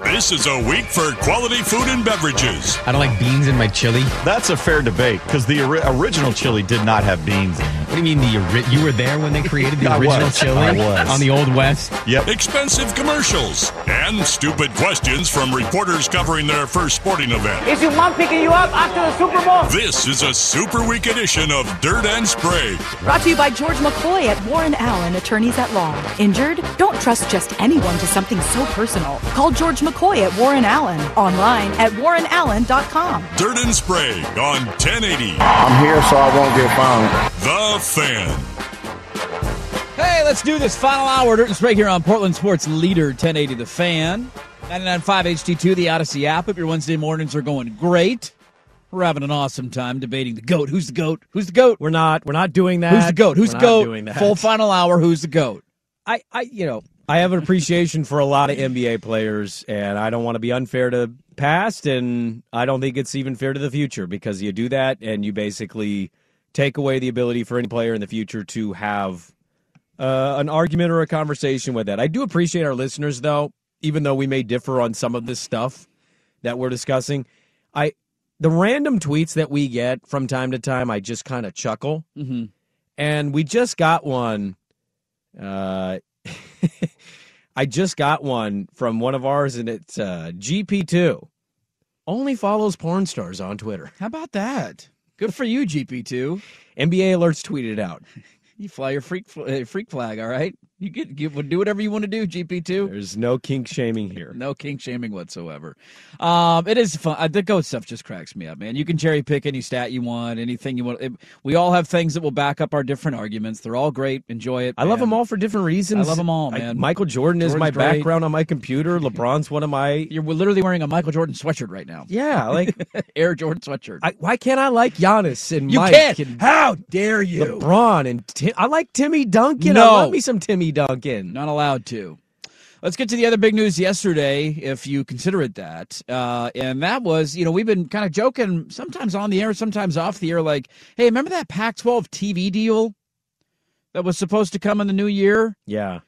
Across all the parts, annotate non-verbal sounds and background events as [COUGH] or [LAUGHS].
This is a week for quality food and beverages. I don't like beans in my chili. That's a fair debate because the ori- original chili did not have beans in it. What do you mean the ori- you were there when they [LAUGHS] created the I original was. chili I was. on the old west? Yep. Expensive commercials and stupid questions from reporters covering their first sporting event. Is your mom picking you up after the Super Bowl? This is a super week edition of Dirt and Sprague. Brought to you by George McCoy at Warren Allen Attorneys at Law. Injured? Don't trust just anyone to something so personal. Call George McCoy at Warren Allen. Online at warrenallen.com. Dirt and Sprague on 1080 I'm here so I won't get found. The Fan. Hey, let's do this final hour. Dirt and Sprague here on Portland Sports Leader 1080 The Fan. 99.5 HD2, the Odyssey app. If your Wednesday mornings are going great, we're having an awesome time debating the GOAT. Who's the GOAT? Who's the GOAT? We're not. We're not doing that. Who's the GOAT? Who's We're the not GOAT? Doing that. Full final hour. Who's the GOAT? I, I, you know, I have an appreciation for a lot of NBA players, and I don't want to be unfair to past, and I don't think it's even fair to the future because you do that, and you basically take away the ability for any player in the future to have uh, an argument or a conversation with that. I do appreciate our listeners, though, even though we may differ on some of this stuff that we're discussing. I the random tweets that we get from time to time, I just kind of chuckle. Mm-hmm. And we just got one. Uh, [LAUGHS] I just got one from one of ours, and it's uh, GP2. Only follows porn stars on Twitter. How about that? Good for you, GP2. NBA alerts tweeted out. [LAUGHS] You fly your freak uh, freak flag, all right? You get do whatever you want to do, GP2. There's no kink shaming here. [LAUGHS] No kink shaming whatsoever. Um, it is fun. Uh, the goat stuff just cracks me up, man. You can cherry pick any stat you want, anything you want. It, we all have things that will back up our different arguments. They're all great. Enjoy it. I love them all for different reasons. I love them all, I- man. Michael Jordan is my great. background on my computer. LeBron's one of my. You're literally wearing a Michael Jordan sweatshirt right now. Yeah, like [LAUGHS] Air Jordan sweatshirt. I, why can't I like Giannis and you Mike can't. and How dare you? LeBron and Tim, I like Timmy Duncan. No. I love me some Timmy Duncan. Not allowed to. Let's get to the other big news yesterday, if you consider it that. Uh, and that was, you know, we've been kind of joking, sometimes on the air, sometimes off the air, like, hey, remember that Pac 12 TV deal that was supposed to come in the new year? Yeah.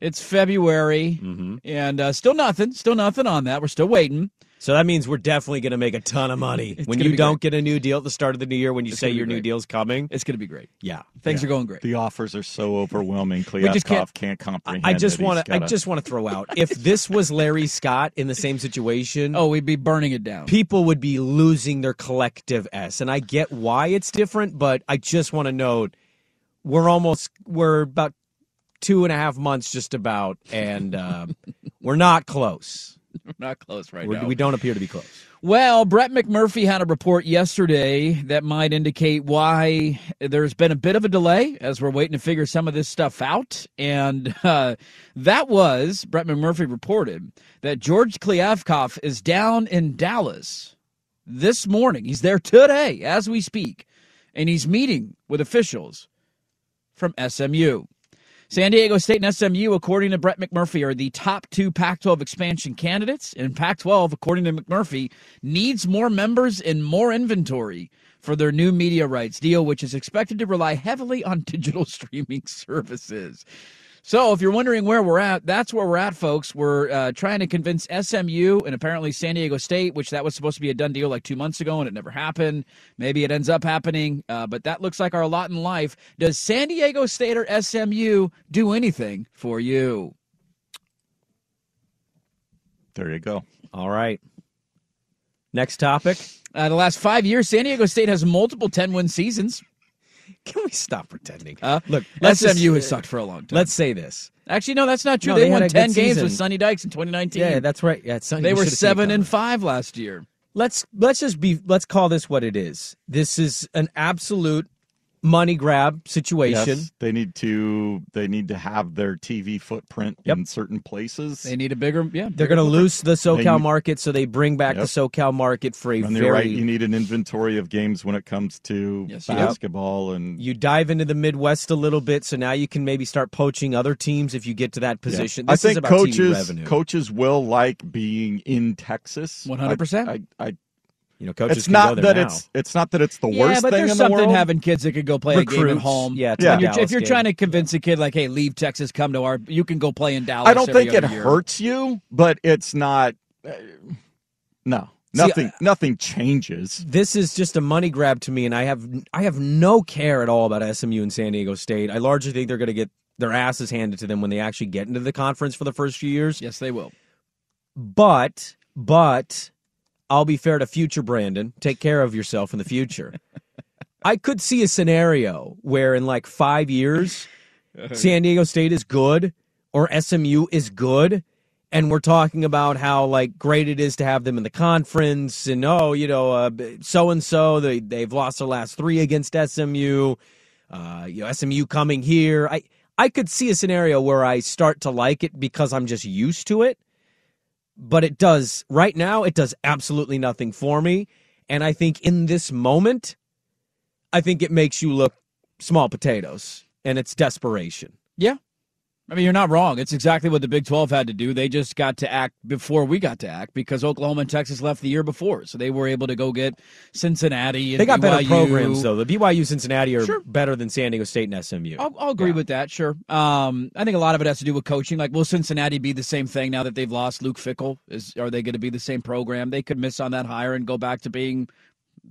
It's February, Mm-hmm. and uh, still nothing, still nothing on that. We're still waiting. So that means we're definitely going to make a ton of money when you don't get a new deal at the start of the new year. When you It's say gonna be your new great. deal's coming, It's going to be great. yeah, Things are going great. The offers are so overwhelming. just can't- can't, comprehend. I just want want to. I just want to throw out if this was Larry Scott in the same situation. [LAUGHS] Oh, we'd be burning it down. people would be losing their collective S. And I get why it's different, but I just want to note we're almost we're about two and a half months just about, and uh, we're not close. [LAUGHS] We're not close right We're, now. we don't appear to be close. Well, Brett McMurphy had a report yesterday that might indicate why there's been a bit of a delay as we're waiting to figure some of this stuff out. And uh, that was Brett McMurphy reported that George Kliavkoff is down in Dallas this morning. He's there today as we speak, and he's meeting with officials from SMU. San Diego State and SMU, according to Brett McMurphy, are the top two Pac 12 expansion candidates. And Pac 12, according to McMurphy, needs more members and more inventory for their new media rights deal, which is expected to rely heavily on [LAUGHS] digital streaming services. So, if you're wondering where we're at, that's where we're at, folks. We're uh, trying to convince SMU and apparently San Diego State, which that was supposed to be a done deal like two months ago and it never happened. Maybe it ends up happening, uh, but that looks like our lot in life. Does San Diego State or SMU do anything for you? There you go. All right. Next topic. Uh, the last five years, San Diego State has multiple 10 win seasons. [LAUGHS] Can we stop pretending? Uh, Look, SMU let's just- has sucked for a long time. Let's say this. Actually, no, that's not true. No, they, they won 10 games season. with Sonny Dykes in 2019. Yeah, that's right. Yeah, it's they were should've seen it seven and five last year. let's let's just be let's call this what it is. This is an absolute money grab situation. Yes, they need to they need to have their TV footprint Yep. in certain places. They need a bigger, yeah. They're going to lose the SoCal They- market, so they bring back Yep. the SoCal market for a and very. you're right, you need an inventory of games when it comes to Yes, you do. basketball and you dive into the Midwest a little bit, so now you can maybe start poaching other teams if you get to that position. I This think is about TV coaches revenue. coaches will like being in Texas. 100%. I, I, I you know, coaches it's can go not there that now. it's it's not that it's the yeah, worst but thing there's in the something world. having kids that could go play a game at home. Yeah, Yeah. you're- if you're game. trying to convince a kid, like, hey, leave Texas, come to our, you can go play in Dallas. I don't every think it year. hurts you, but it's not. Uh, no, See, nothing. nothing changes. this is just a money grab to me, and I have I have no care at all about SMU and San Diego State. I largely think they're going to get their asses handed to them when they actually get into the conference for the first few years. Yes, they will. But but I'll be fair to future Brandon. Take care of yourself in the future. [LAUGHS] I could see a scenario where in like five years, [LAUGHS] San Diego State is good or SMU is good. And we're talking about how like great it is to have them in the conference, and oh, you know, so and so they they've lost their last three against SMU. Uh, you know, SMU coming here. I I could see a scenario where I start to like it because I'm just used to it but it does right now it does absolutely nothing for me and i think in this moment i think it makes you look small potatoes and it's desperation Yeah. I mean, you're not wrong. It's exactly what the Big 12 had to do. They just got to act before we got to act because Oklahoma and Texas left the year before. So they were able to go get Cincinnati and they got better programs though the byu cincinnati are Sure. better than san diego state and smu I'll, I'll agree with that. Sure. Um, I think a lot of it has to do with coaching. Like, will Cincinnati be the same thing now that they've lost Luke Fickell? Is are they going to be the same program? They could miss on that hire and go back to being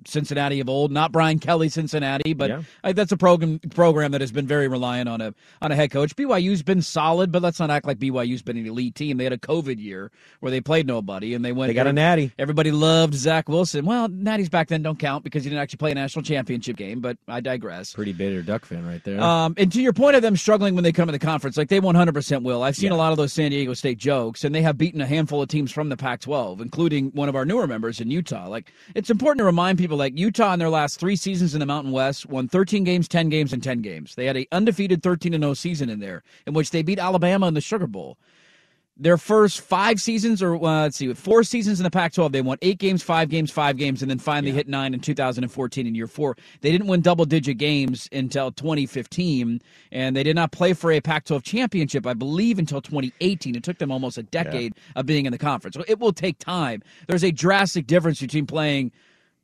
Cincinnati of old, not Brian Kelly Cincinnati, but Yeah. I, that's a program program that has been very reliant on a on a head coach. BYU's been solid, but let's not act like BYU's been an elite team. They had a COVID year where they played nobody, and they went. they got a natty Everybody loved Zach Wilson. Well, natties back then don't count because he didn't actually play a national championship game. But I digress. pretty bitter duck fan right there Um, and to your point of them struggling when they come to the conference, like they 100% will. I've seen Yeah. a lot of those San Diego State jokes, and they have beaten a handful of teams from the Pac 12, including one of our newer members in Utah. Like, it's important to remind people, like, Utah in their last three seasons in the Mountain West won 13 games, 10 games, and 10 games. They had a undefeated 13 0 season in there, in which they beat Alabama in the Sugar Bowl. Their first five seasons, or uh, let's see, four seasons in the Pac 12, they won eight games, five games, five games, and then finally hit nine in 2014 in year four. They didn't win double digit games until 2015, and they did not play for a Pac 12 championship, I believe, until 2018. It took them almost a decade of being in the conference. So it will take time. There's a drastic difference between playing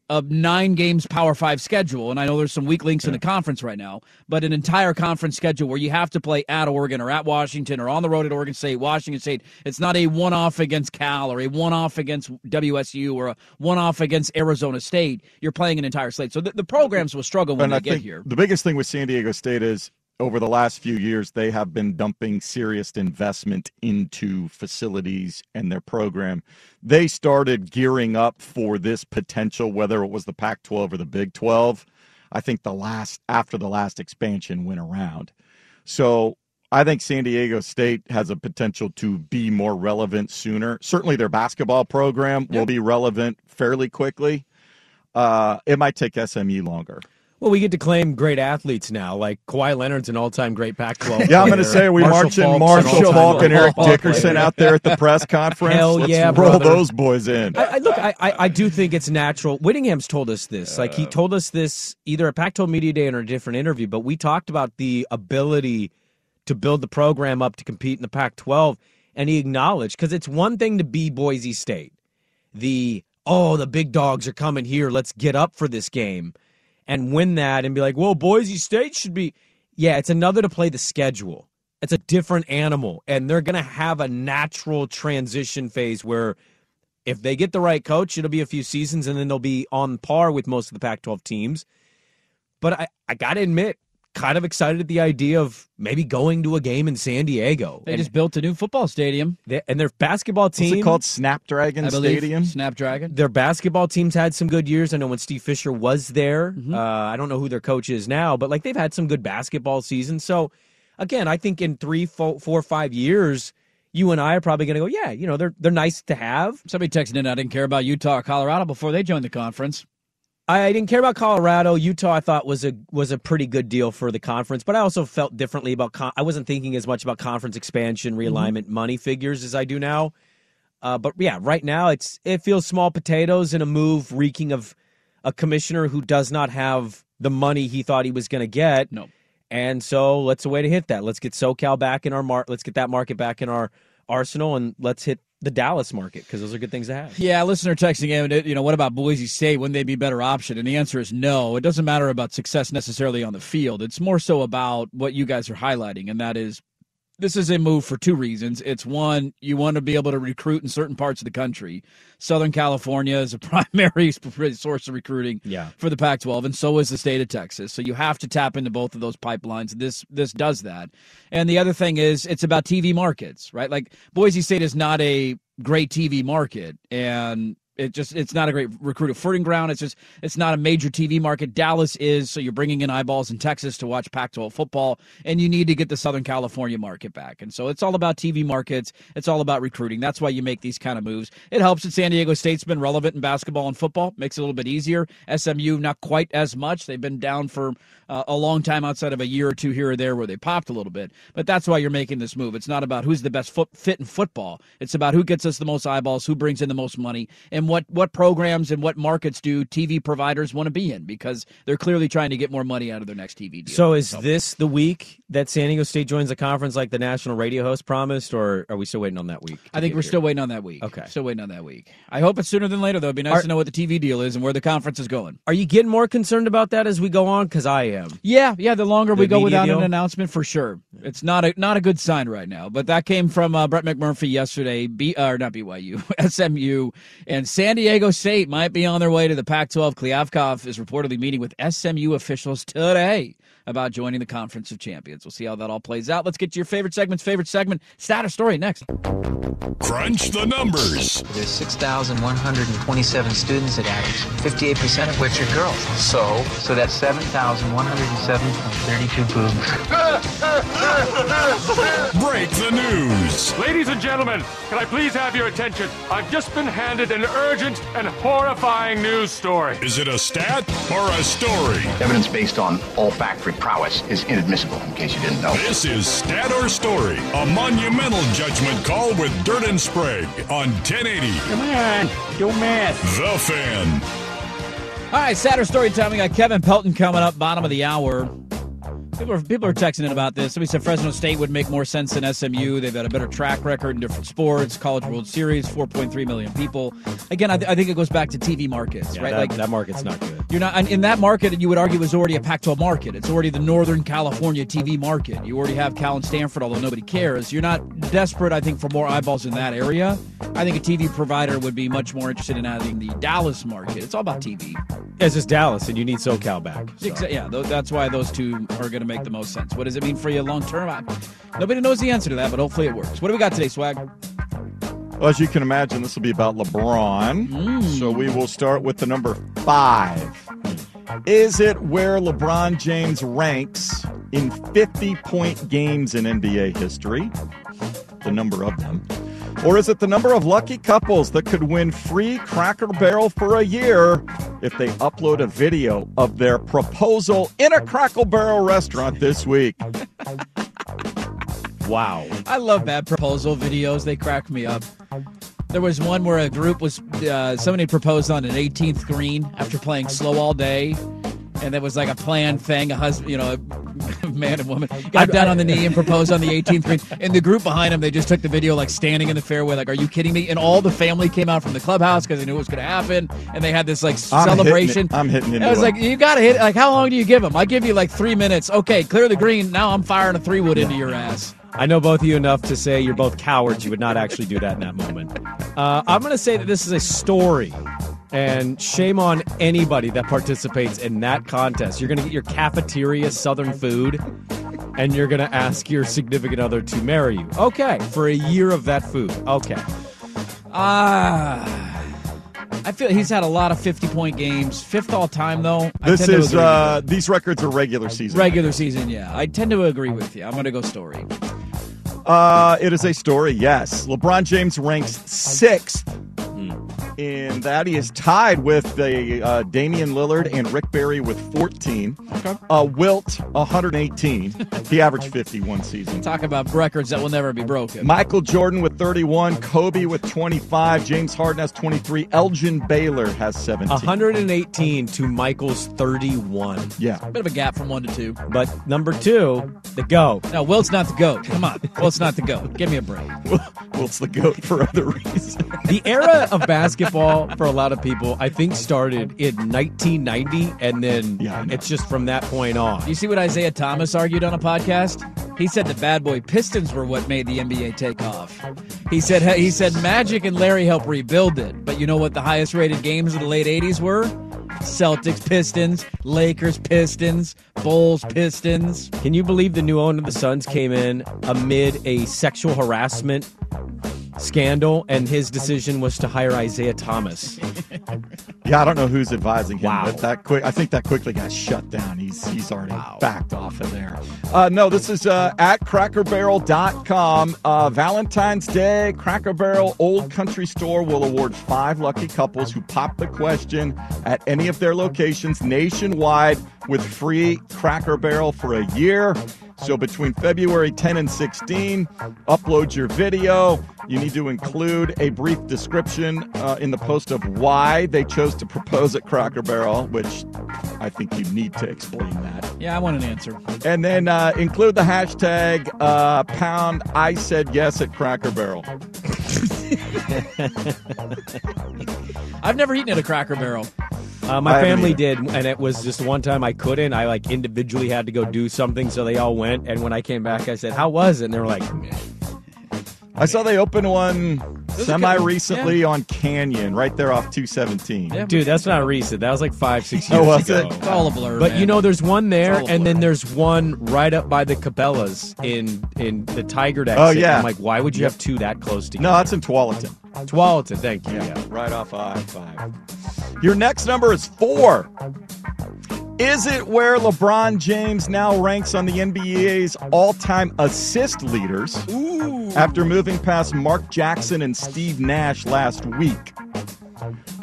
a nine games Power Five schedule, and I know there's some weak links in the conference right now, but an entire conference schedule where you have to play at Oregon or at Washington or on the road at Oregon State, Washington State. It's not a one off against Cal or a one off against WSU or a one off against Arizona State. You're playing an entire slate, so the, the programs will struggle when and they I get think here. the biggest thing with San Diego State is over the last few years they have been dumping serious investment into facilities and their program. They started gearing up for this potential, whether it was the Pac-12 or the Big 12. I think the last after the last expansion went around. So I think San Diego State has a potential to be more relevant sooner. Certainly, their basketball program will be relevant fairly quickly. Uh, it might take SMU longer. Well we get to claim great athletes now like Kawhi Leonard's an all-time great Pac-12 Yeah, I'm going to say we Faulk's an Marshall Faulk and Eric Dickerson out there at the press [LAUGHS] conference. Hell Let's yeah, roll brother. those boys in. I, I look, I, I I do think it's natural. Whittingham's told us this. Like he told us this either at Pac-12 Media Day or in a different interview. But we talked about the ability to build the program up to compete in the Pac-12, and he acknowledged because it's one thing to be Boise State, the oh the big dogs are coming here, let's get up for this game, and win that, and be like, well, Boise State should be. Yeah, it's another to play the schedule. It's a different animal, and they're going to have a natural transition phase where if they get the right coach, it'll be a few seasons and then they'll be on par with most of the Pac 12 teams. But I, I got to admit, kind of excited at the idea of maybe going to a game in San Diego. They and, just built a new football stadium. they- and their basketball What's team. it called? Snapdragon I believe Stadium. Snapdragon. Their basketball teams had some good years. I know when Steve Fisher was there. Mm-hmm. Uh, I don't know who their coach is now, but like they've had some good basketball seasons. So again, I think in three, four, four five years, you and I are probably going to go, yeah, you know, they're they're nice to have. Somebody texted in, I didn't care about Utah or Colorado before they joined the conference. I didn't care about Colorado. Utah, I thought was a was a pretty good deal for the conference, but I also felt differently about. Con- I wasn't thinking as much about conference expansion, realignment, money figures as I do now. Uh, but yeah, right now it's it feels small potatoes in a move reeking of a commissioner who does not have the money he thought he was going to get. No. And so let's a way to hit that. Let's get SoCal back in our mark. Let's get that market back in our arsenal, and let's hit the Dallas market because those are good things to have. Yeah, listener texting in, you know, what about Boise State? Wouldn't they be better option? And the answer is no. It doesn't matter about success necessarily on the field. It's more so about what you guys are highlighting, and that is this is a move for two reasons. It's one, you want to be able to recruit in certain parts of the country. Southern California is a [LAUGHS] primary source of recruiting Yeah. for the Pac-12, and so is the state of Texas. So you have to tap into both of those pipelines. This this does that. And the other thing is, it's about TV markets, right? Like Boise State is not a great TV market, and it just it's not a great recruiting ground. It's just it's not a major TV market. Dallas is, so you're bringing in eyeballs in Texas to watch Pac-12 football, and you need to get the Southern California market back. And so it's all about TV markets. It's all about recruiting. That's why you make these kind of moves. It helps that San Diego State's been relevant in basketball and football. Makes it a little bit easier. SMU not quite as much. They've been down for uh, a long time outside of a year or two here or there where they popped a little bit. But that's why you're making this move. It's not about who's the best fit in football. It's about who gets us the most eyeballs, who brings in the most money, and what what programs and what markets do TV providers want to be in because they're clearly trying to get more money out of their next TV deal. So is this the week that San Diego State joins the conference like the national radio host promised, or are we still waiting on that week? I think we're here? still waiting on that week. Okay. Still waiting on that week. I hope it's sooner than later, though. It'd be nice Are- to know what the TV deal is and where the conference is going. Are you getting more concerned about that as we go on? Because I am. Yeah, yeah. The longer we go without deal? an announcement, for sure, it's not a not a good sign right now. But that came from uh, Brett McMurphy yesterday. B or not BYU, SMU, [LAUGHS] and San Diego State might be on their way to the Pac-12. Kliavkoff is reportedly meeting with SMU officials today about joining the Conference of Champions. We'll see how that all plays out. Let's get to your favorite segment's favorite segment, stat status story next. Crunch the numbers. There's 6,127 students at Adams, 58% of which are girls. So? So that's 7,107.32 boobs. Break the news. Ladies and gentlemen, can I please have your attention? I've just been handed an urgent and horrifying news story. Is it a stat or a story? Evidence based on olfactory prowess is inadmissible, in case you didn't know. This is Stat or Story, a monumental judgment call with Dirt and Sprague on 1080 Come on, do math. The Fan. All right, Saturday story time. We got Kevin Pelton coming up, bottom of the hour. People are, people are texting in about this. Somebody said Fresno State would make more sense than SMU. They've got a better track record in different sports, College World Series, 4.3 million people. Again, I, th- I think it goes back to TV markets, Yeah, right? that, that market's not good. You're not in that market. And you would argue is already a Pac-12 market. It's already the Northern California TV market. You already have Cal and Stanford, although nobody cares. You're not desperate, I think, for more eyeballs in that area. I think a TV provider would be much more interested in adding the Dallas market. It's all about TV. It's just Dallas, and you need SoCal back. so. Yeah, that's why those two are going to make the most sense. What does it mean for you long term? Nobody knows the answer to that, but hopefully it works. What do we got today, Swag? Well, as you can imagine, this will be about LeBron. Mm. So we will start with the number five. Is it where LeBron James ranks in 50 point games in NBA history? The number of them. Or is it the number of lucky couples that could win free Cracker Barrel for a year if they upload a video of their proposal in a Cracker Barrel restaurant this week? [LAUGHS] Wow. I love bad proposal videos. They crack me up. There was one where a group was uh, somebody proposed on an 18th green after playing slow all day, and there was like a planned thing. A husband, you know, a [LAUGHS] man and woman got down on the knee and proposed on the 18th green. And the group behind him, they just took the video like standing in the fairway, like, "Are you kidding me?" And all the family came out from the clubhouse because they knew it was going to happen, and they had this like I'm hitting celebration. I'm hitting into I was like, "You got to hit! Like, how long do you give them? I give you like three minutes. Okay, clear the green. Now I'm firing a three wood into your ass." I know both of you enough to say you're both cowards. You would not actually do that in that moment. Uh, I'm going to say that this is a story, and shame on anybody that participates in that contest. You're going to get your cafeteria Southern food, and you're going to ask your significant other to marry you. Okay, for a year of that food. Okay. Ah. I feel he's had a lot of 50 point games. Fifth all time, though. I This tend to is uh, these records are regular season. regular season, yeah. I tend to agree with you. I'm going to go story. Uh, it is a story, yes. LeBron James ranks sixth in that. He is tied with the uh, Damian Lillard and Rick Barry with 14. Okay. Uh, Wilt 118. he averaged 51 season. Talk about records that will never be broken. Michael Jordan with 31, Kobe with 25, James Harden has 23, Elgin Baylor has 17. 118 to Michael's 31. Yeah. Bit of a gap from one to two. But number two, the go. No, Wilt's not the goat. Come on, Wilt's not the goat. Give me a break. [LAUGHS] Wilt's the goat for other reasons. The era of basketball for a lot of people, I think, started in 1990, and then Yeah, it's just from that point on. You see what Isiah Thomas argued on a podcast? He said the bad boy Pistons were what made the NBA take off. He said he said Magic and Larry helped rebuild it. But you know what the highest rated games of the late 80s were? Celtics Pistons, Lakers Pistons, Bulls Pistons. Can you believe the new owner of the Suns came in amid a sexual harassment scandal, and his decision was to hire Isiah Thomas? Yeah, I don't know who's advising him, Wow. but that quick, I think that quickly got shut down. He's he's already backed off of there. Uh, no, this is uh, at crackerbarrel.com. Uh, Valentine's Day, Cracker Barrel Old Country Store will award five lucky couples who pop the question at any of their locations nationwide with free Cracker Barrel for a year. So between February 10 and 16, upload your video. You need to include a brief description uh, in the post of why they chose to propose at Cracker Barrel, which I think you need to explain that. Yeah, I want an answer. And then uh, include the hashtag uh, pound I said yes at Cracker Barrel. [LAUGHS] I've never eaten at a Cracker Barrel. Uh, my haven't family did, and it was just one time I couldn't. I like individually had to go do something, so they all went. And when I came back, I said, "How was it?" And they were like, "Meh." I saw they opened one semi couple- recently on Canyon, right there off 217. Yeah. "Dude, that's not recent. That was like five, six years Oh, was ago." it? It's all a blur. But man. you know, there's one there, It's all a and then there's one right up by the Cabela's in in the Tigard exit. Oh, yeah. I'm like, why would you have two that close together? No, that's in Tualatin. Tualatin. Thank you. Yeah, right off I 5. Your next number is four. Is it where LeBron James now ranks on the NBA's all time assist leaders after moving past Mark Jackson and Steve Nash last week?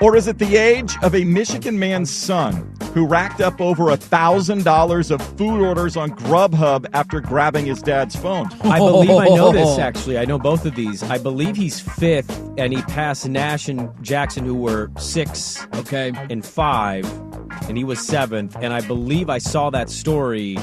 Or is it the age of a Michigan man's son who racked up over $1,000 of food orders on Grubhub after grabbing his dad's phone? I believe I know this [LAUGHS] actually. I know both of these. I believe he's fifth, and he passed Nash and Jackson, who were six okay. and five, and he was seventh. And I believe I saw that story,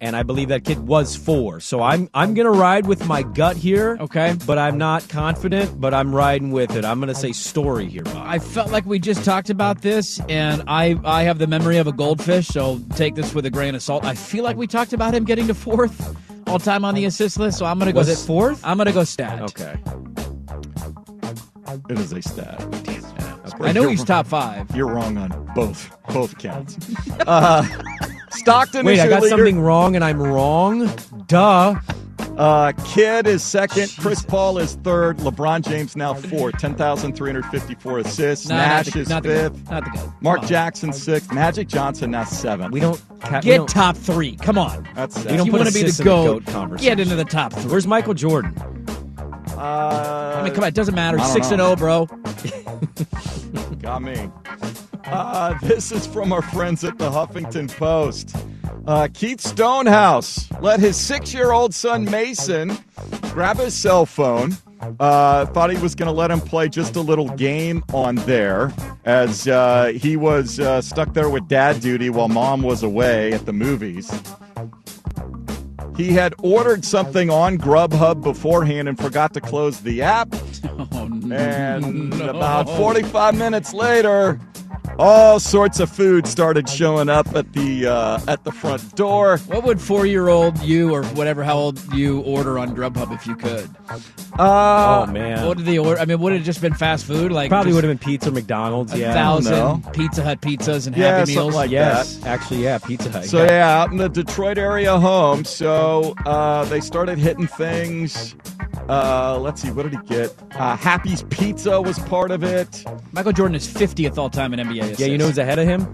and I believe that kid was four. So I'm I'm gonna ride with my gut here. Okay. but I'm not confident. But I'm riding with it. I'm gonna say story here, Bob. I felt like we just talked about this, and I I have the memory of a goldfish, so take this with a grain of salt. I feel like we talked about him getting to fourth all time on the assist list, so I'm gonna go. Was it fourth? I'm gonna go stat. Okay. It is a stat. I know he's top five. You're wrong on both both counts. [LAUGHS] Uh, Stockton Wait, is I got leader. something wrong, and I'm wrong. Duh. Uh, Kidd is second. Chris Paul is third. LeBron James now fourth. Ten thousand three hundred fifty-four assists. No, Nash not the, is not fifth. goat. Not the goat. Mark Jackson sixth. Magic Johnson now seventh. We don't. Ca- we Get don't- top three. Come on. That's We don't you want to be the the goat, GOAT conversation. get into the top three. Where's Michael Jordan? Uh, I mean, come on, it doesn't matter. Six and know. zero, bro. [LAUGHS] Got me. Uh, this is from our friends at the Huffington Post. Uh, Keith Stonehouse let his six year old son Mason grab his cell phone. Uh, thought he was going to let him play just a little game on there as uh, he was uh, stuck there with dad duty while mom was away at the movies. He had ordered something on Grubhub beforehand and forgot to close the app. [LAUGHS] Oh, no. And about 45 minutes later, all sorts of food started showing up at the uh, at the front door. What would four year old you or whatever how old you order on Grubhub if you could? Uh, oh man. What did they order? I mean, would it have just been fast food? Like Probably would have been pizza, McDonald's. a Yeah. thousand know. Pizza Hut pizzas and Yeah, Happy Meals. like Yes, actually, yeah, Pizza Hut. So yeah, out in the Detroit area home. So uh, they started hitting things. Uh, let's see, what did he get? Uh, Happy's Pizza was part of it. Michael Jordan is 50th all time in NBA assists. Yeah, you know who's ahead of him?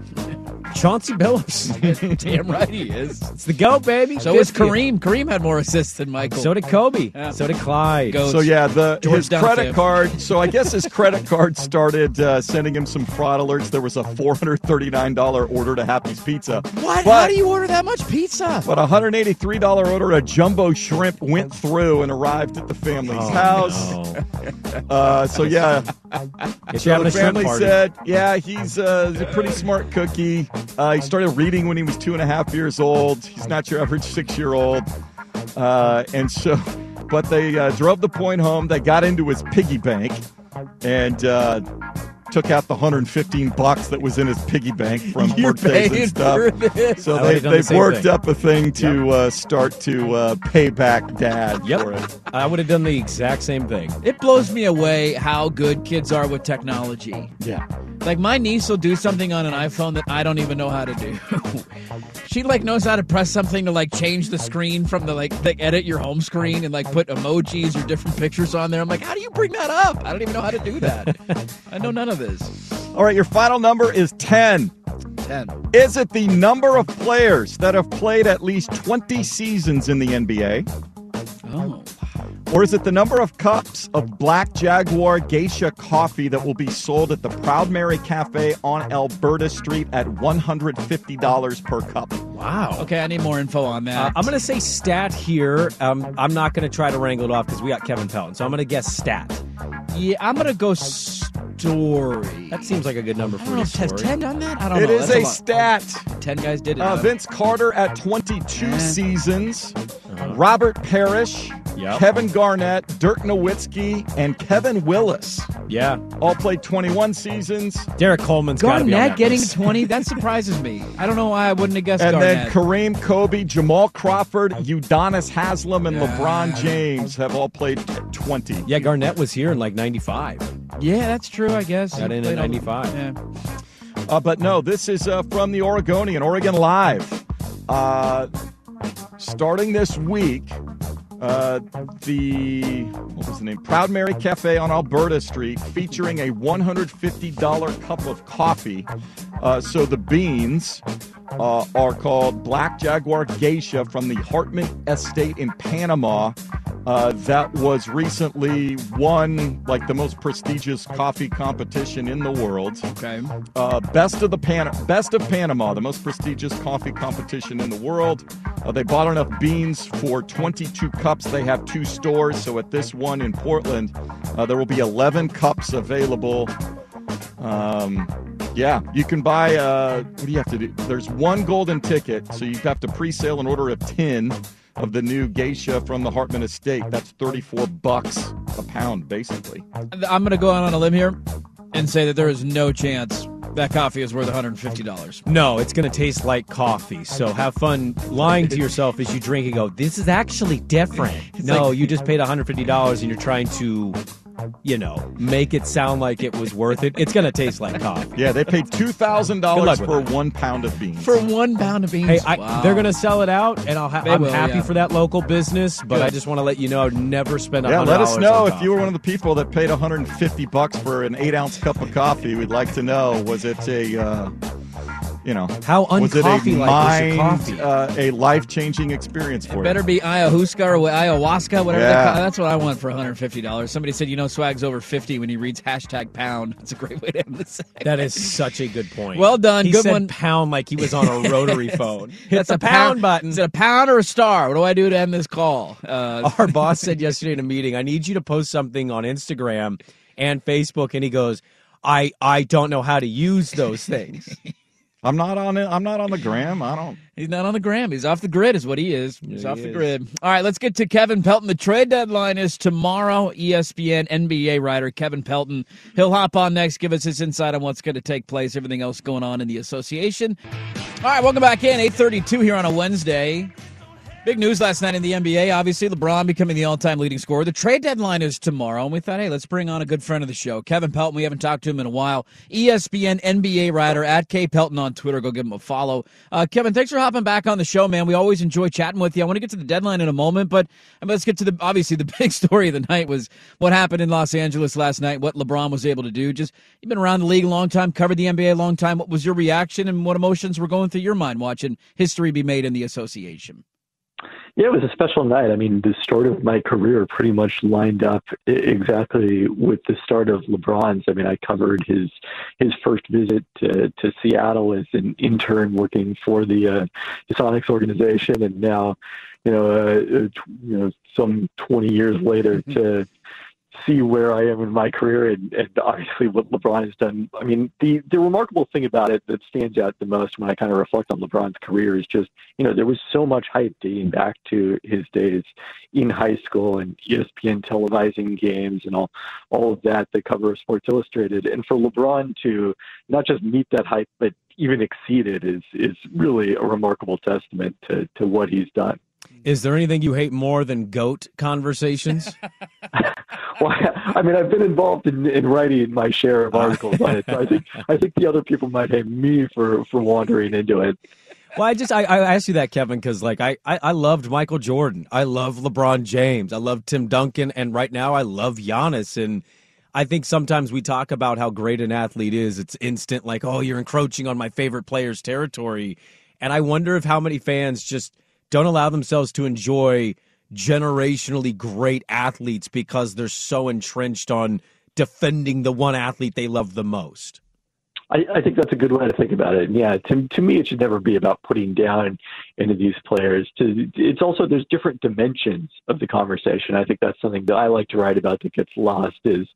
Chauncey Billups. Damn right he is. It's the GOAT, baby. So is 50. Kareem. Kareem had more assists than Michael. So did Kobe. Yeah. So did Clyde. Go. So yeah, the George his credit card. So I guess his credit card started uh, sending him some fraud alerts. There was a four hundred thirty nine dollar order to Happy's Pizza. what? But, How do you order that much pizza? But a hundred eighty three dollar order of jumbo shrimp went through and arrived at the family's Oh, house. no. Uh, so yeah, so the family said, yeah, he's, uh, he's a pretty smart cookie. Uh, he started reading when he was two and a half years old. He's not your average six year old. Uh, and so, [LAUGHS] but they uh, drove the point home. They got into his piggy bank and uh, took out the 115 bucks that was in his piggy bank from [LAUGHS] You birthdays and stuff. So they, would've the worked thing. up a thing to uh, start to uh, pay back dad Yep. for it. I would have done the exact same thing. It blows me away how good kids are with technology. Yeah. Like my niece will do something on an iPhone that I don't even know how to do. [LAUGHS] she like knows how to press something to like change the screen from the like like edit your home screen and like put emojis or different pictures on there. I'm like, how do you bring that up? I don't even know how to do that. [LAUGHS] I know none of this. All right, your final number is 10. Ten. Is it the number of players that have played at least 20 seasons in the NBA? Oh. Or is it the number of cups of Black Jaguar Geisha coffee that will be sold at the Proud Mary Cafe on Alberta Street at $150 per cup? Wow. Okay, I need more info on that. Uh, I'm going to say stat here. Um, I'm not going to try to wrangle it off because we got Kevin Pelton. So I'm going to guess stat. yeah, I'm gonna go story. That seems like a good number for don't know. a Has ten done that? I don't It know. is That's a lot. stat. Ten guys did it. Uh. Vince Carter at 22 Eh. seasons. Robert Parish, Yep. Kevin Garnett, Dirk Nowitzki, and Kevin Willis Yeah. all played 21 seasons. Derrick Coleman's got to be on Garnett that getting 20? That [LAUGHS] surprises me. I don't know why I wouldn't have guessed And Garnett. then Kareem Kobe, Jamal Crawford, Udonis Haslem, and Yeah. LeBron James have all played 20. Yeah, Garnett was here in like 95. yeah, that's true, I guess. Got He in at all- 95. Yeah. Uh, but no, this is uh, from the Oregonian, Oregon Live. Uh, starting this week, uh, the what was the name? Proud Mary Cafe on Alberta Street, featuring a $150 cup of coffee. Uh, so the beans uh, are called Black Jaguar Geisha from the Hartmann Estate in Panama. Uh, that was recently won like the most prestigious coffee competition in the world. Okay. Uh, best of the Pan- best of Panama, the most prestigious coffee competition in the world. Uh, they bought enough beans for 22 cups. They have two stores, so at this one in Portland, uh, there will be 11 cups available. Um, yeah, you can buy. Uh, what do you have to do? There's one golden ticket, so you have to pre-sale an order of 10 of the new geisha from the Hartmann Estate. That's 34 bucks a pound, basically. I'm going to go out on a limb here and say that there is no chance that coffee is worth $150. No, it's going to taste like coffee. So have fun lying to yourself as you drink and go, this is actually different. no, you just paid $150 and you're trying to, you know, make it sound like it was worth it. It's going to taste like coffee. Yeah, they paid two thousand dollars for one pound of beans. For one pound of beans. Hey, I, Wow. they're going to sell it out, and I'll ha- I'm will, happy yeah. for that local business. But Good. I just want to let you know, I'd never spend. yeah, let us know if you were one of the people that paid 150 bucks for an eight ounce cup of coffee. We'd like to know: was it a, uh, you know, How was it a uncoffee-like was mind, coffee? uh, a life changing experience for It better you? be ayahuasca or wha- ayahuasca, whatever. Yeah. they That's what I want for $150. Somebody said, you know, swag's over 50 when he reads hashtag pound. That's a great way to end the segment. That is such a good point. Well done. He Good said one. pound like he was on a [LAUGHS] rotary phone. Hit That's the a pound, button. Is it a pound or a star? What do I do to end this call? Uh, Our [LAUGHS] boss said yesterday in a meeting, I need you to post something on Instagram and Facebook, and he goes, I I don't know how to use those things. I'm not on it. I'm not on the gram. I don't. [LAUGHS] He's not on the gram. He's off the grid, is what he is. He's Yeah, off he the is. grid. All right, let's get to Kevin Pelton. The trade deadline is tomorrow. ESPN NBA writer Kevin Pelton. He'll hop on next, give us his insight on what's going to take place, everything else going on in the association. All right, welcome back in. 832 here on a Wednesday. Big news last night in the NBA. Obviously, LeBron becoming the all-time leading scorer. The trade deadline is tomorrow, and we thought, hey, let's bring on a good friend of the show, Kevin Pelton. We haven't talked to him in a while. ESPN NBA writer at K Pelton on Twitter. Go give him a follow. Uh, Kevin, thanks for hopping back on the show, man. We always enjoy chatting with you. I want to get to the deadline in a moment, but I mean, let's get to the obviously the [LAUGHS] big story of the night was what happened in Los Angeles last night. What LeBron was able to do. Just you've been around the league a long time, covered the NBA a long time. What was your reaction, and what emotions were going through your mind watching history be made in the association? Yeah, it was a special night. I mean, the start of my career pretty much lined up exactly with the start of LeBron's. I mean, I covered his his first visit to, to Seattle as an intern working for the, uh, the Sonics organization, and now, you know, uh, you know, some 20 years later to see where I am in my career and, and obviously what LeBron has done. I mean, the, the remarkable thing about it that stands out the most when I kind of reflect on LeBron's career is just, you know, there was so much hype dating back to his days in high school and ESPN televising games and all, all of that, the cover of Sports Illustrated. And for LeBron to not just meet that hype, but even exceed it is, is really a remarkable testament to, to what he's done. Is there anything you hate more than goat conversations? [LAUGHS] well, I mean, I've been involved in, in writing my share of uh. articles on it. So I think I think the other people might hate me for for wandering into it. Well, I just I, I asked you that, Kevin, because like I, I I loved Michael Jordan, I love LeBron James, I love Tim Duncan, and right now I love Giannis. And I think sometimes we talk about how great an athlete is. It's instant, like oh, you're encroaching on my favorite player's territory, and I wonder if how many fans just don't allow themselves to enjoy generationally great athletes because they're so entrenched on defending the one athlete they love the most. I, I think that's a good way to think about it. And yeah, to to me, it should never be about putting down any of these players. To it's also there's different dimensions of the conversation. I think that's something that I like to write about that gets lost. Is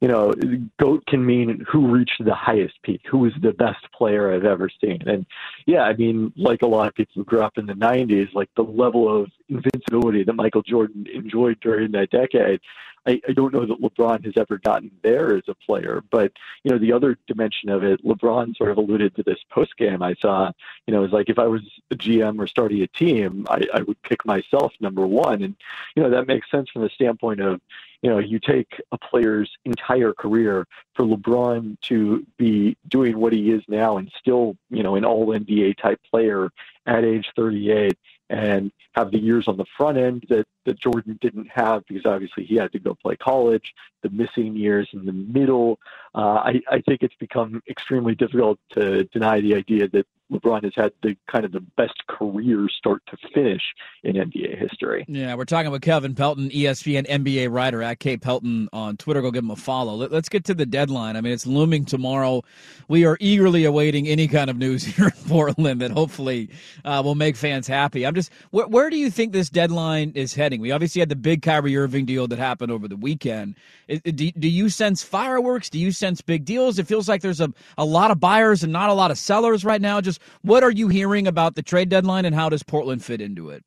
you know, goat can mean who reached the highest peak, who was the best player I've ever seen. And yeah, I mean, like a lot of people who grew up in the '90s, like the level of invincibility that Michael Jordan enjoyed during that decade. I, I don't know that LeBron has ever gotten there as a player, but you know the other dimension of it, LeBron sort of alluded to this post game I saw. You know, is like if I was a GM or starting a team, I, I would pick myself number one, and you know that makes sense from the standpoint of you know you take a player's entire career for LeBron to be doing what he is now and still you know an All NBA type player at age 38 and have the years on the front end that, that Jordan didn't have because obviously he had to go play college, the missing years in the middle. Uh, I, I think it's become extremely difficult to deny the idea that LeBron has had the kind of the best career start to finish in NBA history. Yeah, we're talking with Kevin Pelton, ESPN NBA writer at K Pelton on Twitter. Go give him a follow. Let, us get to the deadline. I mean, it's looming tomorrow. We are eagerly awaiting any kind of news [LAUGHS] here in Portland that hopefully uh, will make fans happy. I'm just, where, where do you think this deadline is heading? We obviously had the big Kyrie Irving deal that happened over the weekend. Is, do, do you sense fireworks? Do you sense big deals? It feels like there's a, a lot of buyers and not a lot of sellers right now. Just what are you hearing about the trade deadline and how does Portland fit into it?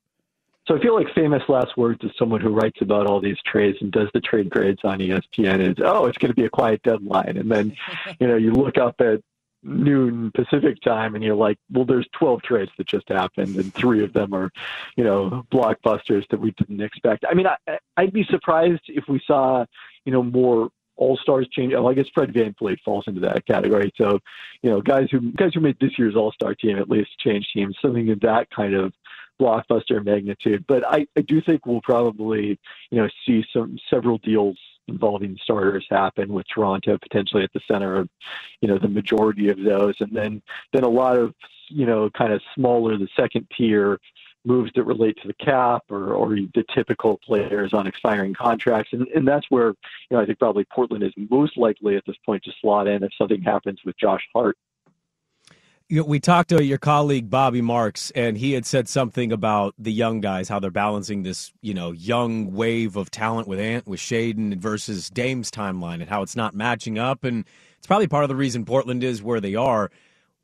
So I feel like famous last words as someone who writes about all these trades and does the trade grades on ESPN is, oh, it's going to be a quiet deadline. And then, [LAUGHS] you know, you look up at noon Pacific time and you're like, well, there's 12 trades that just happened and three of them are, you know, blockbusters that we didn't expect. I mean, I, I'd be surprised if we saw, you know, more all stars change. Well, I guess Fred VanVleet falls into that category. So, you know, guys who guys who made this year's All Star team at least change teams, something of that kind of blockbuster magnitude. But I, I do think we'll probably, you know, see some several deals involving starters happen with Toronto potentially at the center of, you know, the majority of those, and then then a lot of you know kind of smaller the second tier moves that relate to the cap or, or the typical players on expiring contracts. And, and that's where, you know, I think probably Portland is most likely at this point to slot in if something happens with Josh Hart. You know, we talked to your colleague Bobby Marks, and he had said something about the young guys, how they're balancing this, you know, young wave of talent with Ant, with Shaedon versus Dame's timeline, and how it's not matching up. And it's probably part of the reason Portland is where they are.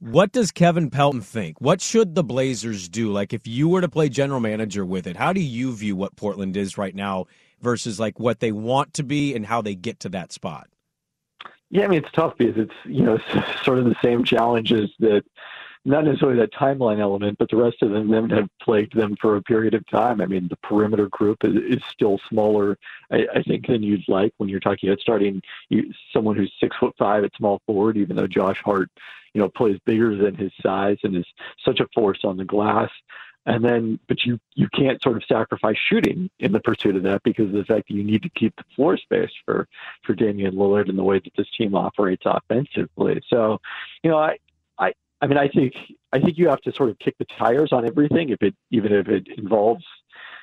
What does Kevin Pelton think? What should the Blazers do? Like, if you were to play general manager with it, how do you view what Portland is right now versus like what they want to be and how they get to that spot? Yeah, I mean it's tough because it's you know [LAUGHS] sort of the same challenges that not necessarily that timeline element, but the rest of them, have plagued them for a period of time. I mean, the perimeter group is, is still smaller, I, I think, than you'd like when you're talking about starting you, someone who's six foot five at small forward, even though Josh Hart, you know, plays bigger than his size and is such a force on the glass and then but you you can't sort of sacrifice shooting in the pursuit of that because of the fact that you need to keep the floor space for for Damian Lillard and the way that this team operates offensively. So, you know, I I mean I think I think you have to sort of kick the tires on everything if it even if it involves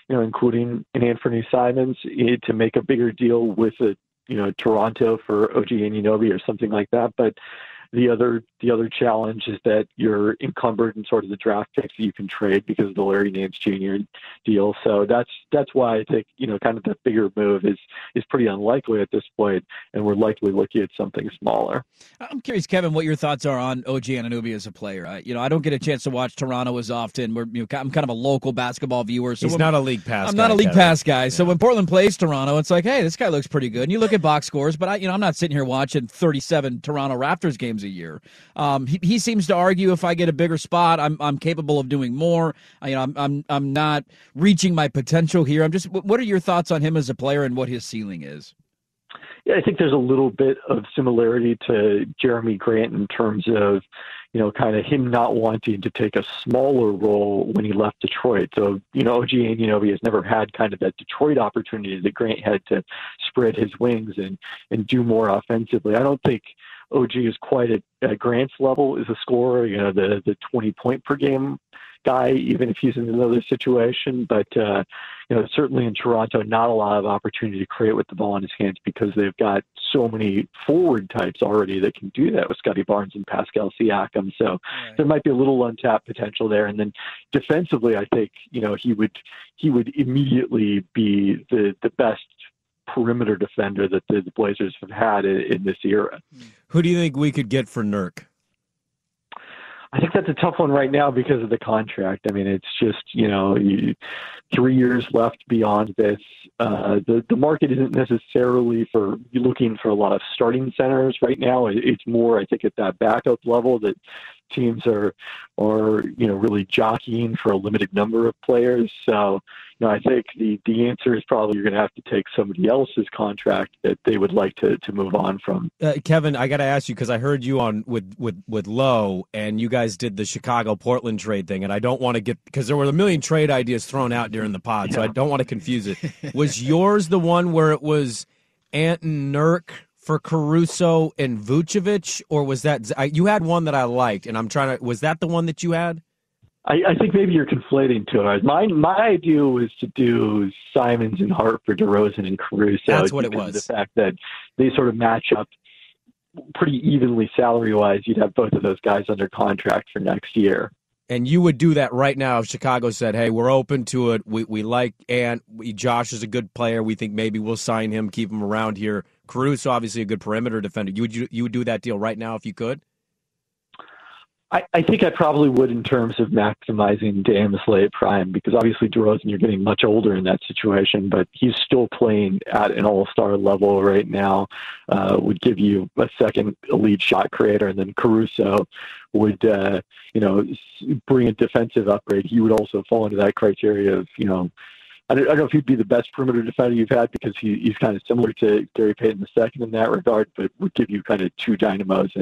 you know including an Anfernee Simons eh, to make a bigger deal with a you know Toronto for OG Anunoby or something like that, but the other the other challenge is that you're encumbered in sort of the draft picks that you can trade because of the Larry Nance Jr. deal. So that's that's why I think you know kind of the bigger move is is pretty unlikely at this point, and we're likely looking at something smaller. I'm curious, Kevin, what your thoughts are on OG Anunoby as a player. I, you know, I don't get a chance to watch Toronto as often. We're you know, I'm kind of a local basketball viewer, so he's not a league pass. I'm guy, not a league Kevin. pass guy. So when Portland plays Toronto, it's like, hey, this guy looks pretty good. And you look at box scores, but I, you know, I'm not sitting here watching 37 Toronto Raptors games a year. Um, he, he seems to argue if I get a bigger spot, I'm I'm capable of doing more. I, you know, I'm I'm I'm not reaching my potential here. I'm just. What are your thoughts on him as a player and what his ceiling is? Yeah, I think there's a little bit of similarity to Jerami Grant in terms of, you know, kind of him not wanting to take a smaller role when he left Detroit. So, you know, OG Anunoby has never had kind of that Detroit opportunity that Grant had to spread his wings and and do more offensively. I don't think OG is quite at, at Grant's level as a scorer, you know, the the 20 point per game guy, even if he's in another situation. But uh, you know, certainly in Toronto, not a lot of opportunity to create with the ball in his hands because they've got so many forward types already that can do that with Scottie Barnes and Pascal Siakam. So right. there might be a little untapped potential there. And then defensively, I think you know he would he would immediately be the the best perimeter defender that the, Blazers have had in, in this era. Who do you think we could get for Nurk? I think that's a tough one right now because of the contract. I mean, it's just you know you, three years left beyond this. Uh, the the market isn't necessarily for looking for a lot of starting centers right now. It's more, I think, at that backup level that teams are are you know really jockeying for a limited number of players. So you know, I think the the answer is probably you're going to have to take somebody else's contract that they would like to to move on from. Uh, Kevin, I got to ask you because I heard you on with with with Lowe, and you guys did the Chicago Portland trade thing, and I don't want to get because there were a million trade ideas thrown out during the pod, yeah. so I don't want to confuse it. [LAUGHS] was yours the one where it was Ant Nurk? For Caruso and Vucevic, or was that you had one that I liked? And I'm trying to. Was that the one that you had? I, I think maybe you're conflating two. My my idea was to do Simons and Hart for DeRozan and Caruso. That's what it was. The fact that they sort of match up pretty evenly salary wise. You'd have both of those guys under contract for next year. And you would do that right now if Chicago said, "Hey, we're open to it. We we like and we, Josh is a good player. We think maybe we'll sign him, keep him around here. Caruso, obviously a good perimeter defender. You would you, you would do that deal right now if you could." I, I think I probably would in terms of maximizing Dame's late prime because obviously DeRozan, you're getting much older in that situation, but he's still playing at an all-star level right now. Uh, would give you a second elite shot creator, and then Caruso would, uh, you know, bring a defensive upgrade. He would also fall into that criteria of, you know, I don't, I don't know if he'd be the best perimeter defender you've had because he, he's kind of similar to Gary Payton II in that regard, but would give you kind of two dynamos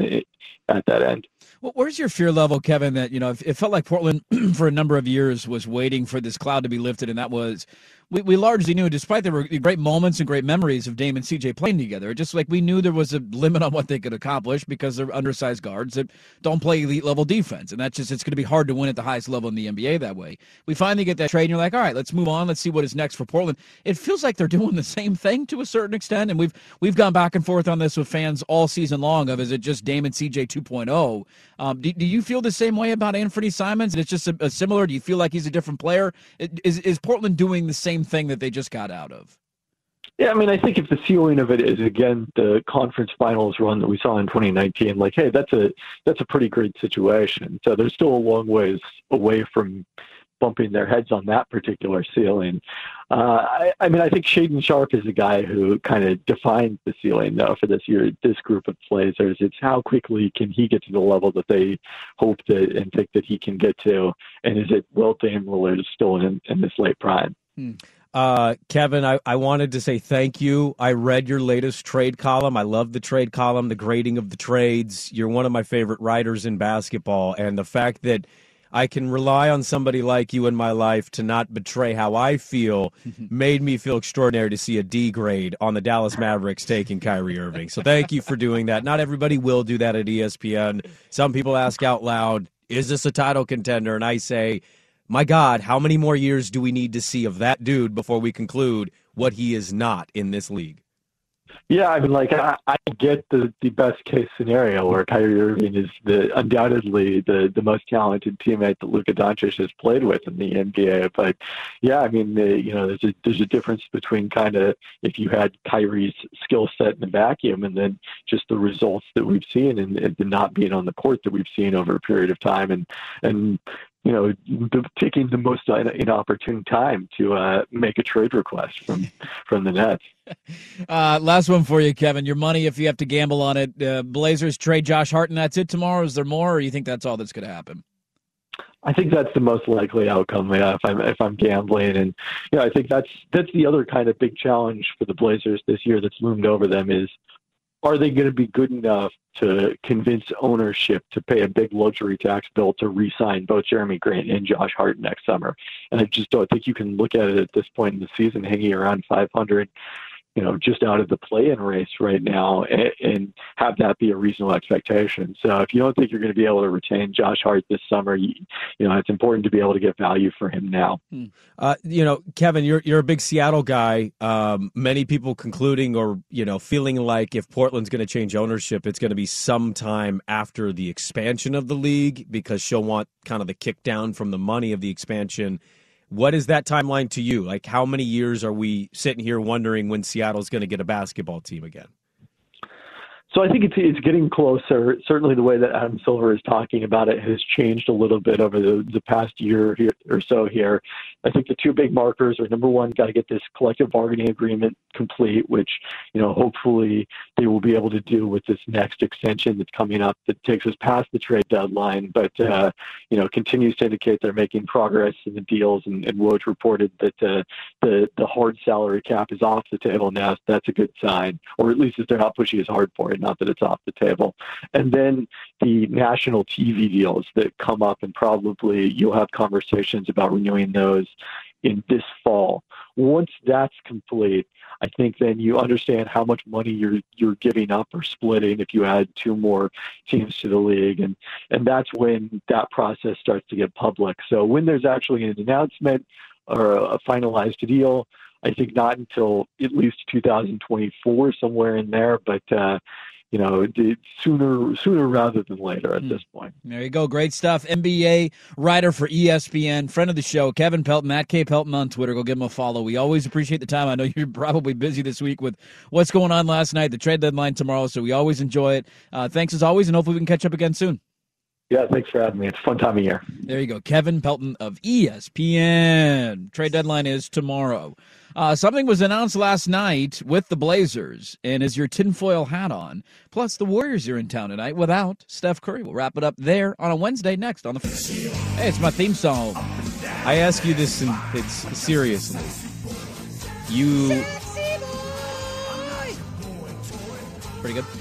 at that end. Well, where's your fear level, Kevin? That you know, it felt like Portland [CLEARS THROAT] for a number of years was waiting for this cloud to be lifted, and that was we, we largely knew, despite there were great moments and great memories of Dame and CJ playing together, just like we knew there was a limit on what they could accomplish because they're undersized guards that don't play elite level defense. And that's just, it's going to be hard to win at the highest level in the NBA that way. We finally get that trade, and you're like, all right, let's move on. Let's see what is next for Portland. It feels like they're doing the same thing to a certain extent. And we've, we've gone back and forth on this with fans all season long of is it just Dame and CJ 2.0? Um, do, do you feel the same way about Anfernee Simons? And it's just a, a similar, do you feel like he's a different player? Is, is Portland doing the same thing that they just got out of? Yeah, I mean, I think if the ceiling of it is again the conference finals run that we saw in 2019, like, hey, that's a that's a pretty great situation. So there's still a long ways away from bumping their heads on that particular ceiling. Uh, I, I mean, I think Shaedon Sharpe is a guy who kind of defines the ceiling, though, for this year, this group of Blazers. It's how quickly can he get to the level that they hope that and think that he can get to, and is it Will Dame Lillard still in, in this late prime? Hmm. Uh, Kevin, I, I wanted to say thank you. I read your latest trade column. I love the trade column, the grading of the trades. You're one of my favorite writers in basketball, and the fact that I can rely on somebody like you in my life to not betray how I feel [LAUGHS] made me feel extraordinary to see a D grade on the Dallas Mavericks taking Kyrie Irving. So thank you for doing that. Not everybody will do that at ESPN. Some people ask out loud, is this a title contender? And I say, my God, how many more years do we need to see of that dude before we conclude what he is not in this league? Yeah, I mean, like I, I get the the best case scenario where Kyrie Irving is the undoubtedly the the most talented teammate that Luka Doncic has played with in the NBA. But yeah, I mean, the, you know, there's a there's a difference between kind of if you had Kyrie's skill set in the vacuum and then just the results that we've seen and, and the not being on the court that we've seen over a period of time. And and you know, taking the most inopportune time to uh, make a trade request from from the Nets. [LAUGHS] Uh, last one for you, Kevin. Your money, if you have to gamble on it, uh, Blazers trade Josh Hart, and that's it tomorrow. Is there more, or you think that's all that's going to happen? I think that's the most likely outcome. Yeah, if I'm if I'm gambling, and you know, I think that's that's the other kind of big challenge for the Blazers this year that's loomed over them is are they going to be good enough to convince ownership to pay a big luxury tax bill to re-sign both Jerami Grant and Josh Hart next summer? And I just don't think you can look at it at this point in the season hanging around 500 you know, just out of the play-in race right now, and, and, have that be a reasonable expectation. So if you don't think you're going to be able to retain Josh Hart this summer, you, you know, it's important to be able to get value for him now. Hmm. Uh, you know, Kevin, you're you're a big Seattle guy. Um, many people concluding or you know feeling like if Portland's going to change ownership, it's going to be sometime after the expansion of the league because she'll want kind of the kick down from the money of the expansion what is that timeline to you? Like, how many years are we sitting here wondering when Seattle's going to get a basketball team again? So I think it's it's getting closer. Certainly, the way that Adam Silver is talking about it has changed a little bit over the the past year or so here. I think the two big markers are number one, got to get this collective bargaining agreement complete, which you know hopefully they will be able to do with this next extension that's coming up that takes us past the trade deadline, but uh, you know continues to indicate they're making progress in the deals. And, and Woj reported that uh, the the hard salary cap is off the table now. That's a good sign, or at least they're not pushing as hard for it. Not that it's off the table. And then the national TV deals that come up, and probably you'll have conversations about renewing those in this fall. Once that's complete, I think then you understand how much money you're you're giving up or splitting if you add two more teams to the league, and and that's when that process starts to get public. So when there's actually an announcement or a finalized deal, I think not until at least 2024, somewhere in there. But uh, you know, sooner sooner rather than later at mm. this point. There you go. Great stuff. NBA writer for ESPN, friend of the show, Kevin Pelton, Matt K. Pelton on Twitter. Go give him a follow. We always appreciate the time. I know [LAUGHS] you're probably busy this week with what's going on last night, the trade deadline tomorrow, so we always enjoy it. Uh, thanks as always, and hopefully we can catch up again soon. Yeah, thanks for having me. It's a fun time of year. There you go. Kevin Pelton of ESPN. Trade deadline is tomorrow. Uh, something was announced last night with the Blazers, and is your tinfoil hat on. Plus, the Warriors are in town tonight without Steph Curry. We'll wrap it up there on a Wednesday next on the. Hey, it's my theme song. I ask you this in, it's seriously. You. Pretty good.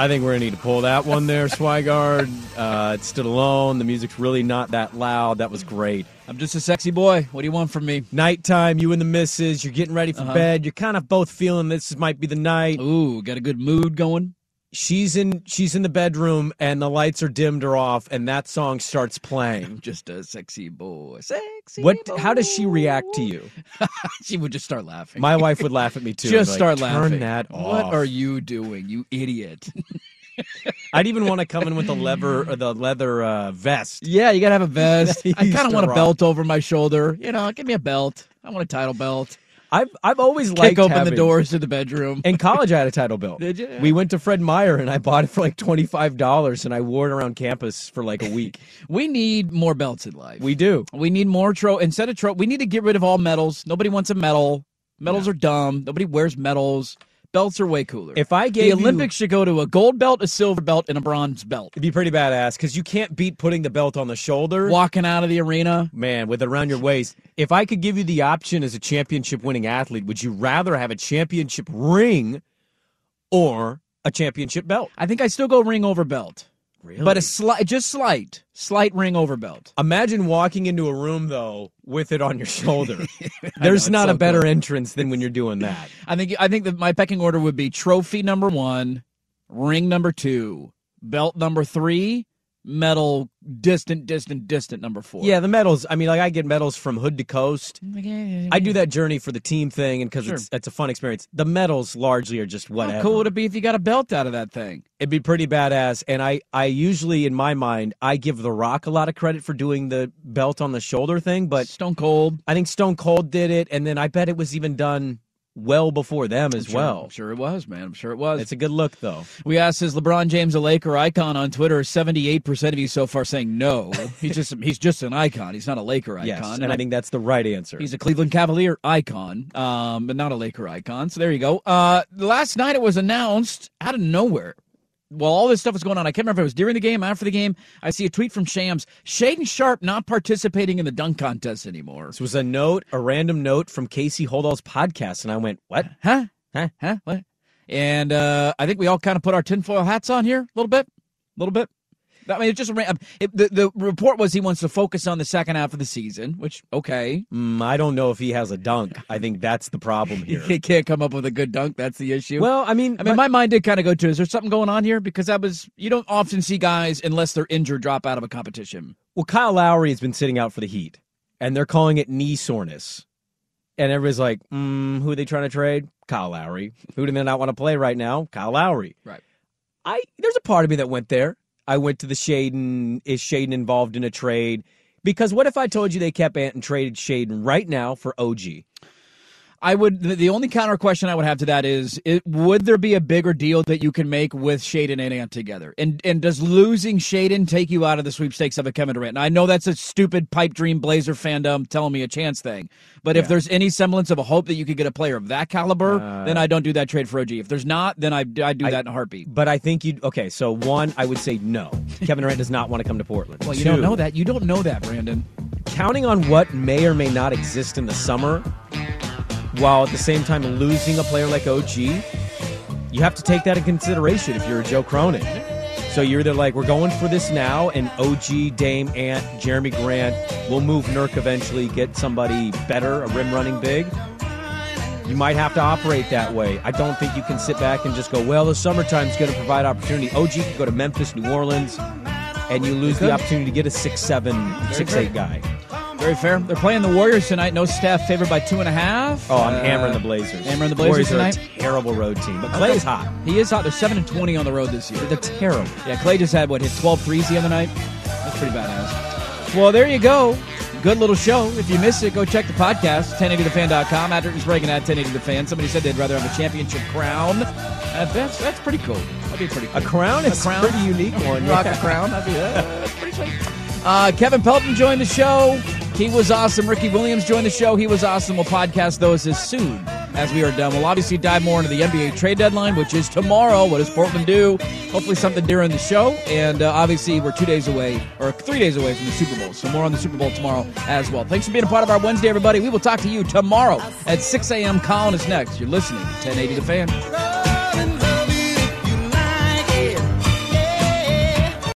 I think we're gonna need to pull that one there, Swigard. Uh, it stood alone. The music's really not that loud. That was great. I'm just a sexy boy. What do you want from me? Nighttime, you and the missus. You're getting ready for uh-huh. bed. You're kind of both feeling this might be the night. Ooh, got a good mood going. She's in. She's in the bedroom, and the lights are dimmed or off, and that song starts playing. [LAUGHS] Just a sexy boy. Sexy. What? Boy. How does she react to you? [LAUGHS] she would just start laughing. My wife would laugh at me [LAUGHS] too. Just like, start laughing. Turn that off. What are you doing, you idiot? I'd even want to come in with the leather or the leather uh, vest. Yeah, you gotta have a vest. I kind of want a belt over my shoulder. You know, give me a belt. I want a title belt. I've I've always liked Kick open having, the doors to the bedroom. In college, I had a title belt. [LAUGHS] Did you? We went to Fred Meyer, and I bought it for like twenty five dollars, and I wore it around campus for like a week. [LAUGHS] We need more belts in life. we do. We need more tro. Instead of tro, we need to get rid of all medals. Nobody wants a medal. Medals are dumb. Nobody wears medals. Belts are way cooler. If I the gave you- Olympics should go to a gold belt, a silver belt, and a bronze belt. It'd be pretty badass because you can't beat putting the belt on the shoulder. Walking out of the arena. Man, with it around your waist. If I could give you the option as a championship winning athlete, would you rather have a championship ring or a championship belt? I think I still go ring over belt. Really? But a slight, just slight, slight ring over belt. Imagine walking into a room though with it on your shoulder. [LAUGHS] [LAUGHS] There's it's not so a better cool. entrance than when you're doing that. [LAUGHS] I think I think that my pecking order would be trophy number one, ring number two, belt number three, medal distant, distant, distant number four. Yeah, the medals. I mean, like I get medals from hood to coast. I do that journey for the team thing, and because Sure. it's it's a fun experience. The medals largely are just whatever. How cool would it be if you got a belt out of that thing? It'd be pretty badass. And I, I usually, in my mind, I give The Rock a lot of credit for doing the belt on the shoulder thing, but Stone Cold. I think Stone Cold did it, and then I bet it was even done well before them as Sure, well. I'm sure it was, man. I'm sure it was. It's a good look, though. We asked, is LeBron James a Laker icon on Twitter? 78% of you so far saying no. [LAUGHS] he's just he's just an icon. He's not a Laker icon. Yes, and I think that's the right answer. He's a Cleveland Cavalier icon, um, but not a Laker icon. So there you go. Uh, last night it was announced out of nowhere. While all this stuff was going on, I can't remember if it was during the game, after the game. I see a tweet from Shams: Shaedon Sharpe not participating in the dunk contest anymore. This was a note, a random note from Casey Holdahl's podcast, and I went, "What? Huh? Huh? Huh? What? And uh, I think we all kind of put our tinfoil hats on here a little bit, a little bit. I mean, it's just a ran- it, the the report was he wants to focus on the second half of the season, which okay, Mm, I don't know if he has a dunk. I think that's the problem [LAUGHS] here." he can't come up with a good dunk. That's the issue. well, I mean, I mean, but- my mind did kind of go to: Is there something going on here? Because that was you don't often see guys unless they're injured drop out of a competition. Well, Kyle Lowry has been sitting out for the Heat, and they're calling it knee soreness. And everybody's like, mm, who are they trying to trade? Kyle Lowry. Who do they not want to play right now? Kyle Lowry. Right. I there's a part of me that went there. I went to the Shaedon. Is Shaedon involved in a trade? Because what if I told you they kept Ant and traded Shaedon right now for OG? I would. The only counter question I would have to that is: it, Would there be a bigger deal that you can make with Shaedon and Ant together? And and does losing Shaedon take you out of the sweepstakes of a Kevin Durant? And I know that's a stupid pipe dream Blazer fandom telling me a chance thing, but if there's any semblance of a hope that you could get a player of that caliber, uh, then I don't do that trade for OG. If there's not, then I I do that in a heartbeat. But I think you. Okay, so one, I would say no. [LAUGHS] Kevin Durant does not want to come to Portland. Well, you don't know that. You don't know that, Brandon. counting on what may or may not exist in the summer, while at the same time losing a player like OG, you have to take that in consideration if you're a Joe Cronin. So you're either like, we're going for this now, and OG, Dame, Ant, Jerami Grant, we'll move Nurk eventually, get somebody better, a rim running big. You might have to operate that way. I don't think you can sit back and just go, well, the summertime's going to provide opportunity. OG could go to Memphis, New Orleans, and you lose the opportunity to get a six seven, six eight guy. Very fair. They're playing the Warriors tonight. No Steph favored by two and a half. Oh, I'm Uh, hammering the Blazers. Hammering the Blazers Warriors tonight. are a terrible road team, but Clay's hot. He is hot. They're seven and twenty on the road this year. They're terrible. Yeah, Clay just had what hit 12 threes the other night. That's pretty badass. Well, there you go. Good little show. If you missed it, go check the podcast, 1080thefan.com. After it's breaking at 1080 the fan. Somebody said they'd rather have a championship crown. Uh, that's that's pretty cool. That'd be pretty cool. A crown? It's a pretty unique one. [LAUGHS] Rock yeah. a crown. That'd be that's [LAUGHS] pretty sweet. Uh, Kevin Pelton joined the show. He was awesome. Ricky Williams joined the show. He was awesome. We'll podcast those as soon as we are done. We'll obviously dive more into the NBA trade deadline, which is tomorrow. What does Portland do? Hopefully, something during the show. And uh, obviously, we're two days away, or three days away from the Super Bowl. So, more on the Super Bowl tomorrow as well. Thanks for being a part of our Wednesday, everybody. We will talk to you tomorrow at 6 a.m. Colin is next. You're listening to 1080 The Fan.